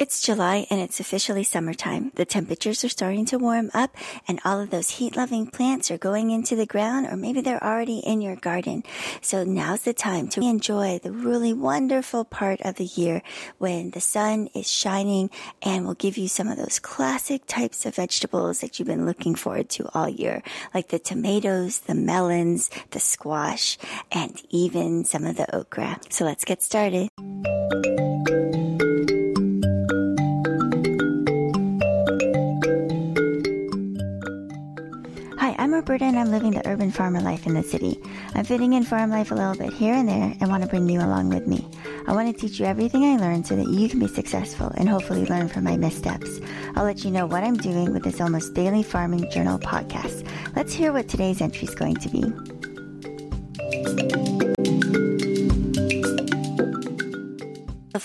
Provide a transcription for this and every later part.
It's July and it's officially summertime. The temperatures are starting to warm up and all of those heat loving plants are going into the ground or maybe they're already in your garden. So now's the time to enjoy the really wonderful part of the year when the sun is shining and will give you some of those classic types of vegetables that you've been looking forward to all year, like the tomatoes, the melons, the squash, and even some of the okra. So let's get started. And I'm living the urban farmer life in the city. I'm fitting in farm life a little bit here and there and want to bring you along with me. I want to teach you everything I learned so that you can be successful and hopefully learn from my missteps. I'll let you know what I'm doing with this almost daily farming journal podcast. Let's hear what today's entry is going to be.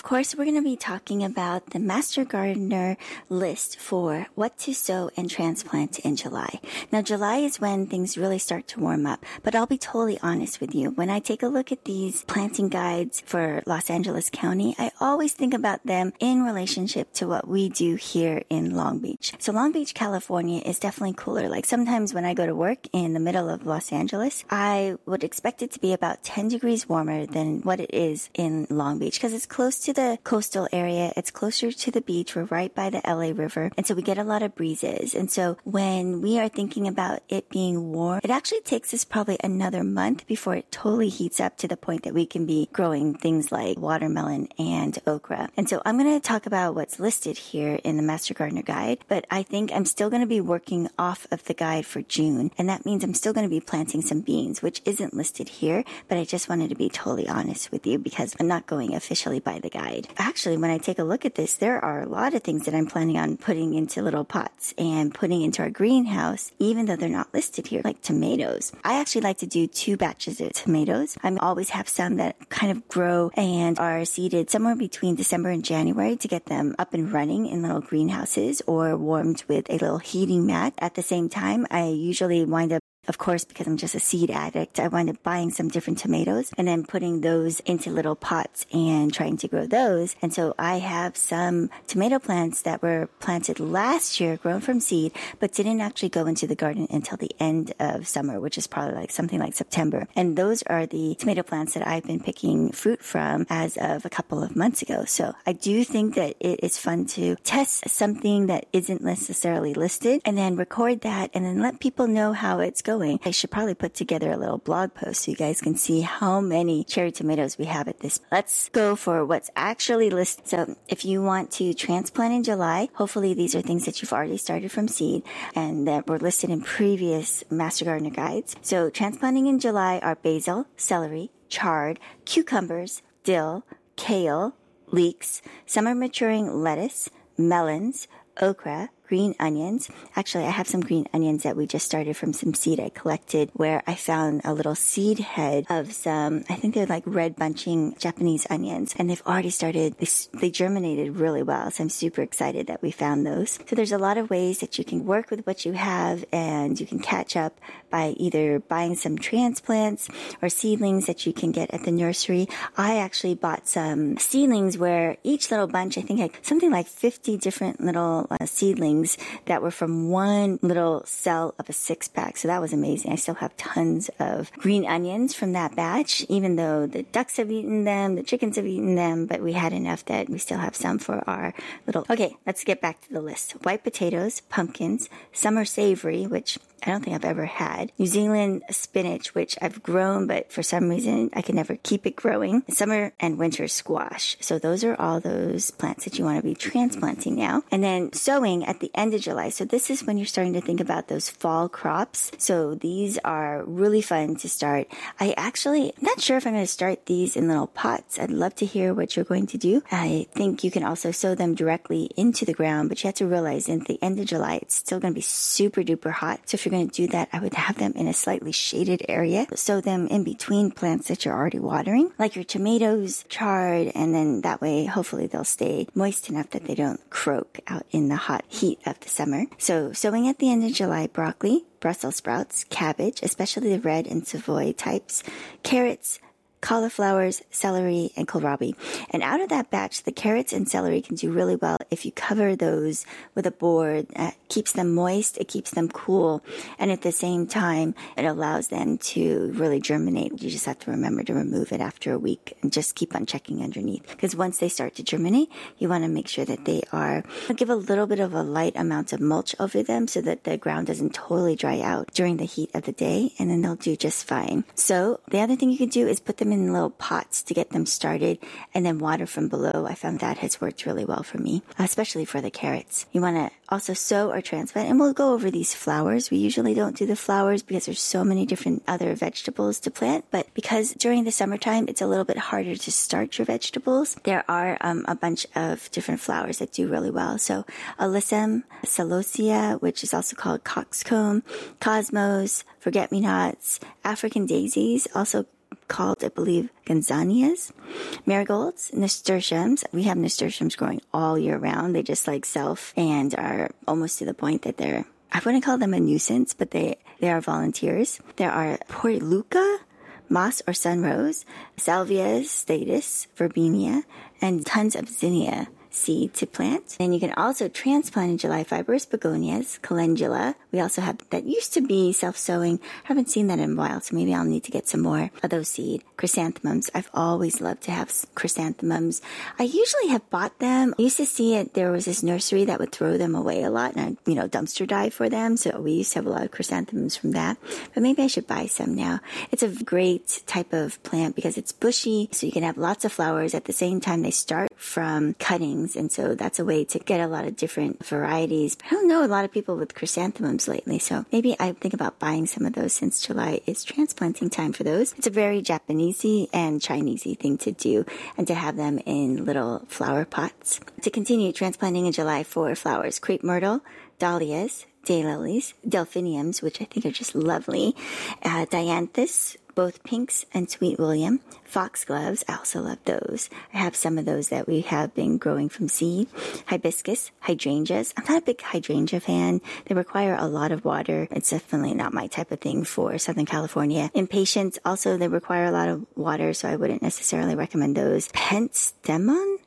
Course, we're going to be talking about the Master Gardener list for what to sow and transplant in July. Now, July is when things really start to warm up, but I'll be totally honest with you. When I take a look at these planting guides for Los Angeles County, I always think about them in relationship to what we do here in Long Beach. So Long Beach, California is definitely cooler. Like sometimes when I go to work in the middle of Los Angeles, I would expect it to be about 10 degrees warmer than what it is in Long Beach because it's close to the coastal area. It's closer to the beach. We're right by the LA River. And so we get a lot of breezes. And so when we are thinking about it being warm, it actually takes us probably another month before it totally heats up to the point that we can be growing things like watermelon and okra. And so I'm going to talk about what's listed here in the Master Gardener Guide, but I think I'm still going to be working off of the guide for June. And that means I'm still going to be planting some beans, which isn't listed here, but I just wanted to be totally honest with you because I'm not going officially by the guide. Actually, when I take a look at this, there are a lot of things that I'm planning on putting into little pots and putting into our greenhouse, even though they're not listed here, like tomatoes. I actually like to do two batches of tomatoes. I always have some that kind of grow and are seeded somewhere between December and January to get them up and running in little greenhouses or warmed with a little heating mat. At the same time, I usually wind up of course, because I'm just a seed addict, I wound up buying some different tomatoes and then putting those into little pots and trying to grow those. And so I have some tomato plants that were planted last year, grown from seed, but didn't actually go into the garden until the end of summer, which is probably like something like September. And those are the tomato plants that I've been picking fruit from as of a couple of months ago. So I do think that it is fun to test something that isn't necessarily listed and then record that and then let people know how it's going I should probably put together a little blog post so you guys can see how many cherry tomatoes we have at this. Let's go for what's actually listed. So if you want to transplant in July, hopefully these are things that you've already started from seed and that were listed in previous Master Gardener guides. So transplanting in July are basil, celery, chard, cucumbers, dill, kale, leeks, summer maturing lettuce, melons, okra, green onions. Actually, I have some green onions that we just started from some seed I collected where I found a little seed head of some, I think they're like red bunching Japanese onions and they've already started, they, they germinated really well. So I'm super excited that we found those. So there's a lot of ways that you can work with what you have and you can catch up by either buying some transplants or seedlings that you can get at the nursery. I actually bought some seedlings where each little bunch, I think like something like 50 different little uh, seedlings things that were from one little cell of a six pack. So that was amazing. I still have tons of green onions from that batch, even though the ducks have eaten them, the chickens have eaten them, but we had enough that we still have some for our little. Okay, let's get back to the list. White potatoes, pumpkins, summer savory, which I don't think I've ever had. New Zealand spinach, which I've grown, but for some reason I can never keep it growing. Summer and winter squash. So those are all those plants that you want to be transplanting now. And then sowing at the end of July. So this is when you're starting to think about those fall crops. So these are really fun to start. I actually, I'm not sure if I'm going to start these in little pots. I'd love to hear what you're going to do. I think you can also sow them directly into the ground, but you have to realize at the end of July, it's still going to be super duper hot. So if you're going to do that, I would have them in a slightly shaded area. Sow them in between plants that you're already watering, like your tomatoes, chard, and then that way, hopefully they'll stay moist enough that they don't croak out in the hot heat of the summer. So sowing at the end of July, broccoli, Brussels sprouts, cabbage, especially the red and Savoy types, carrots, cauliflowers, celery, and kohlrabi. And out of that batch, the carrots and celery can do really well if you cover those with a board. It keeps them moist, it keeps them cool, and at the same time, it allows them to really germinate. You just have to remember to remove it after a week and just keep on checking underneath. Because once they start to germinate, you want to make sure that they are, give a little bit of a light amount of mulch over them so that the ground doesn't totally dry out during the heat of the day, and then they'll do just fine. So the other thing you can do is put them in little pots to get them started and then water from below. I found that has worked really well for me, especially for the carrots. You want to also sow or transplant, and we'll go over these flowers. We usually don't do the flowers because there's so many different other vegetables to plant, but because during the summertime it's a little bit harder to start your vegetables, there are um, a bunch of different flowers that do really well. So alyssum, celosia, which is also called coxcomb, cosmos, forget-me-nots, African daisies, also called, I believe, gonzanias, marigolds, nasturtiums. We have nasturtiums growing all year round. They just like self and are almost to the point that they're, I wouldn't call them a nuisance, but they, they are volunteers. There are portulaca, moss or sunrose, salvias, statice, verbena, and tons of zinnia seed to plant. And you can also transplant in July fibrous begonias, calendula. We also have that used to be self-sowing. Haven't seen that in a while, so maybe I'll need to get some more of those seed. Chrysanthemums. I've always loved to have chrysanthemums. I usually have bought them. I used to see it. There was this nursery that would throw them away a lot and I, you know, dumpster dive for them. So we used to have a lot of chrysanthemums from that. But maybe I should buy some now. It's a great type of plant because it's bushy. So you can have lots of flowers at the same time they start from cuttings. And so that's a way to get a lot of different varieties. I don't know a lot of people with chrysanthemums lately. So maybe I think about buying some of those since July is transplanting time for those. It's a very Japanesey and Chinesey thing to do and to have them in little flower pots. To continue transplanting in July for flowers, crepe myrtle, dahlias, daylilies, delphiniums, which I think are just lovely, uh, dianthus, both pinks and sweet William. Foxgloves, I also love those. I have some of those that we have been growing from seed. Hibiscus, hydrangeas. I'm not a big hydrangea fan. They require a lot of water. It's definitely not my type of thing for Southern California. Impatiens, also they require a lot of water, so I wouldn't necessarily recommend those. Penstemon?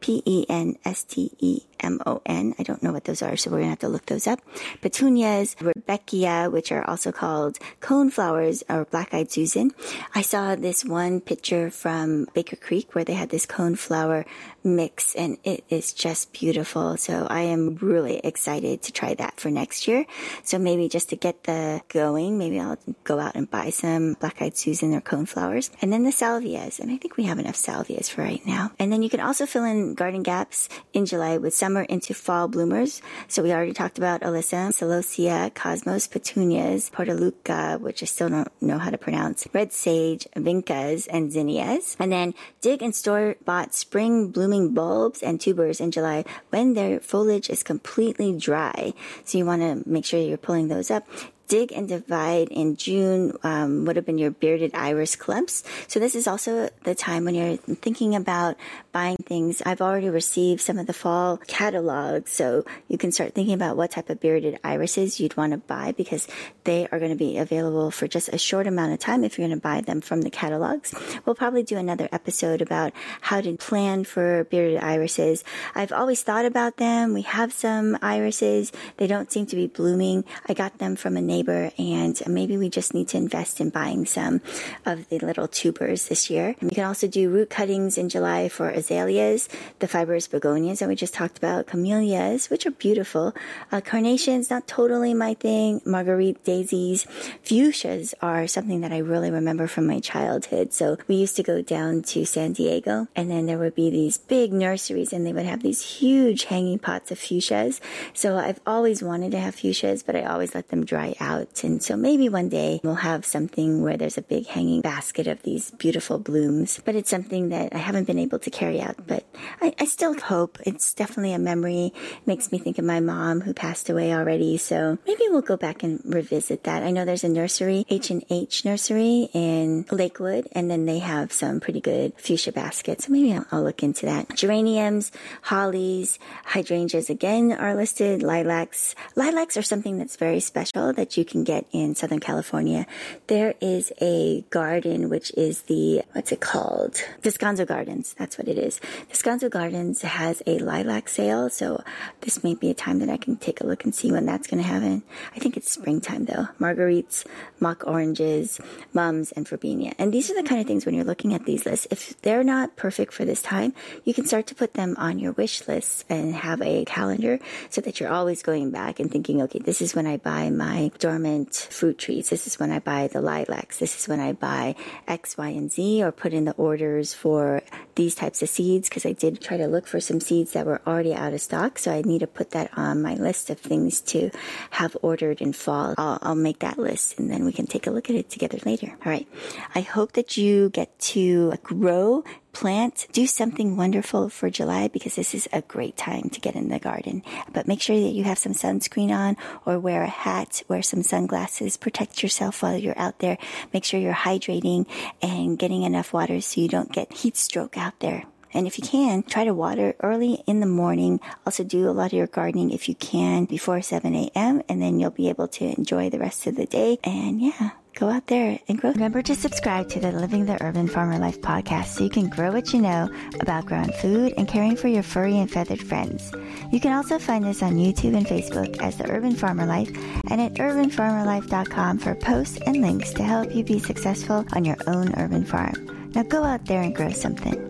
P E N S T E M O N. I don't know what those are, so we're gonna have to look those up. Petunias, Rudbeckia, which are also called cone flowers or black eyed Susan. I saw this one picture from Baker Creek where they had this cone flower mix and it is just beautiful. So I am really excited to try that for next year. So maybe just to get the going, maybe I'll go out and buy some black eyed Susan or cone flowers. And then the salvias. And I think we have enough salvias for right now. And then you can also fill in garden gaps in July with summer into fall bloomers. So we already talked about alyssum, celosia, cosmos, petunias, portulaca, which I still don't know how to pronounce, red sage, vincas, and zinnias. And then dig and store bought spring blooming bulbs and tubers in July when their foliage is completely dry. So you want to make sure you're pulling those up dig and divide in June um, would have been your bearded iris clumps. So this is also the time when you're thinking about buying things. I've already received some of the fall catalogs, so you can start thinking about what type of bearded irises you'd want to buy because they are going to be available for just a short amount of time if you're going to buy them from the catalogs. We'll probably do another episode about how to plan for bearded irises. I've always thought about them. We have some irises. They don't seem to be blooming. I got them from a neighbor neighbor, and maybe we just need to invest in buying some of the little tubers this year. And you can also do root cuttings in July for azaleas, the fibrous begonias that we just talked about, camellias, which are beautiful, uh, carnations, not totally my thing, marguerite daisies, fuchsias are something that I really remember from my childhood. So we used to go down to San Diego, and then there would be these big nurseries, and they would have these huge hanging pots of fuchsias. So I've always wanted to have fuchsias, but I always let them dry out out. And so maybe one day we'll have something where there's a big hanging basket of these beautiful blooms. But it's something that I haven't been able to carry out. But I, I still hope. It's definitely a memory. It makes me think of my mom who passed away already. So maybe we'll go back and revisit that. I know there's a nursery, H&H Nursery in Lakewood, and then they have some pretty good fuchsia baskets. So maybe I'll, I'll look into that. Geraniums, hollies, hydrangeas again are listed, lilacs. Lilacs are something that's very special that you can get in Southern California. There is a garden, which is the, what's it called? Descanso Gardens. That's what it is. Descanso Gardens has a lilac sale. So this may be a time that I can take a look and see when that's going to happen. I think it's springtime though. Marguerites, mock oranges, mums, and verbena. And these are the kind of things when you're looking at these lists, if they're not perfect for this time, you can start to put them on your wish list and have a calendar so that you're always going back and thinking, okay, this is when I buy my dormant fruit trees. This is when I buy the lilacs. This is when I buy X, Y, and Z or put in the orders for these types of seeds because I did try to look for some seeds that were already out of stock. So I need to put that on my list of things to have ordered in fall. I'll, I'll make that list and then we can take a look at it together later. All right. I hope that you get to grow plant, do something wonderful for July because this is a great time to get in the garden. But make sure that you have some sunscreen on or wear a hat, wear some sunglasses, protect yourself while you're out there. Make sure you're hydrating and getting enough water so you don't get heat stroke out there. And if you can, try to water early in the morning. Also do a lot of your gardening if you can before 7 a.m. and then you'll be able to enjoy the rest of the day. And yeah, go out there and grow. Remember to subscribe to the Living the Urban Farmer Life podcast so you can grow what you know about growing food and caring for your furry and feathered friends. You can also find us on YouTube and Facebook as the Urban Farmer Life and at urbanfarmerlife.com for posts and links to help you be successful on your own urban farm. Now go out there and grow something.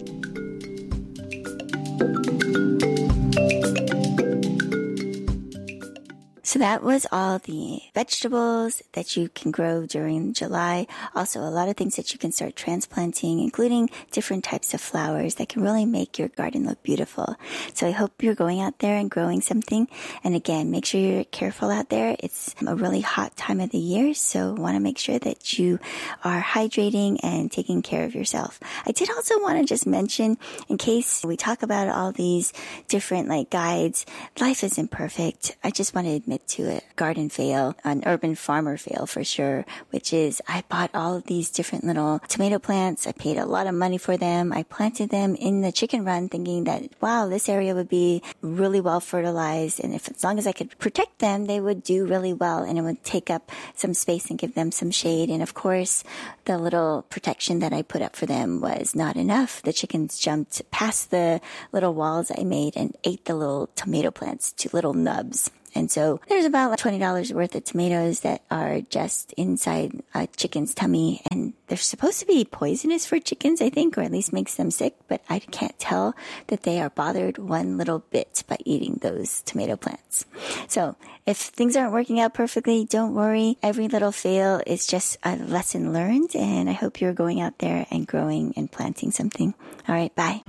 That was all the vegetables that you can grow during July. Also a lot of things that you can start transplanting, including different types of flowers that can really make your garden look beautiful. So I hope you're going out there and growing something. And again, make sure you're careful out there. It's a really hot time of the year. So want to make sure that you are hydrating and taking care of yourself. I did also want to just mention in case we talk about all these different like guides, life isn't perfect. I just want to admit to a garden fail, an urban farmer fail for sure, which is I bought all of these different little tomato plants. I paid a lot of money for them. I planted them in the chicken run thinking that, wow, this area would be really well fertilized. And if as long as I could protect them, they would do really well and it would take up some space and give them some shade. And of course, the little protection that I put up for them was not enough. The chickens jumped past the little walls I made and ate the little tomato plants to little nubs. And so there's about $20 worth of tomatoes that are just inside a chicken's tummy. And they're supposed to be poisonous for chickens, I think, or at least makes them sick. But I can't tell that they are bothered one little bit by eating those tomato plants. So if things aren't working out perfectly, don't worry. Every little fail is just a lesson learned. And I hope you're going out there and growing and planting something. All right. Bye.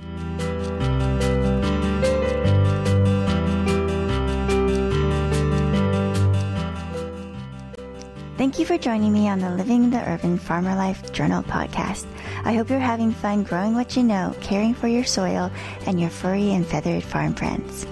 Thank you for joining me on the Living the Urban Farmer Life Journal podcast. I hope you're having fun growing what you know, caring for your soil, and your furry and feathered farm friends.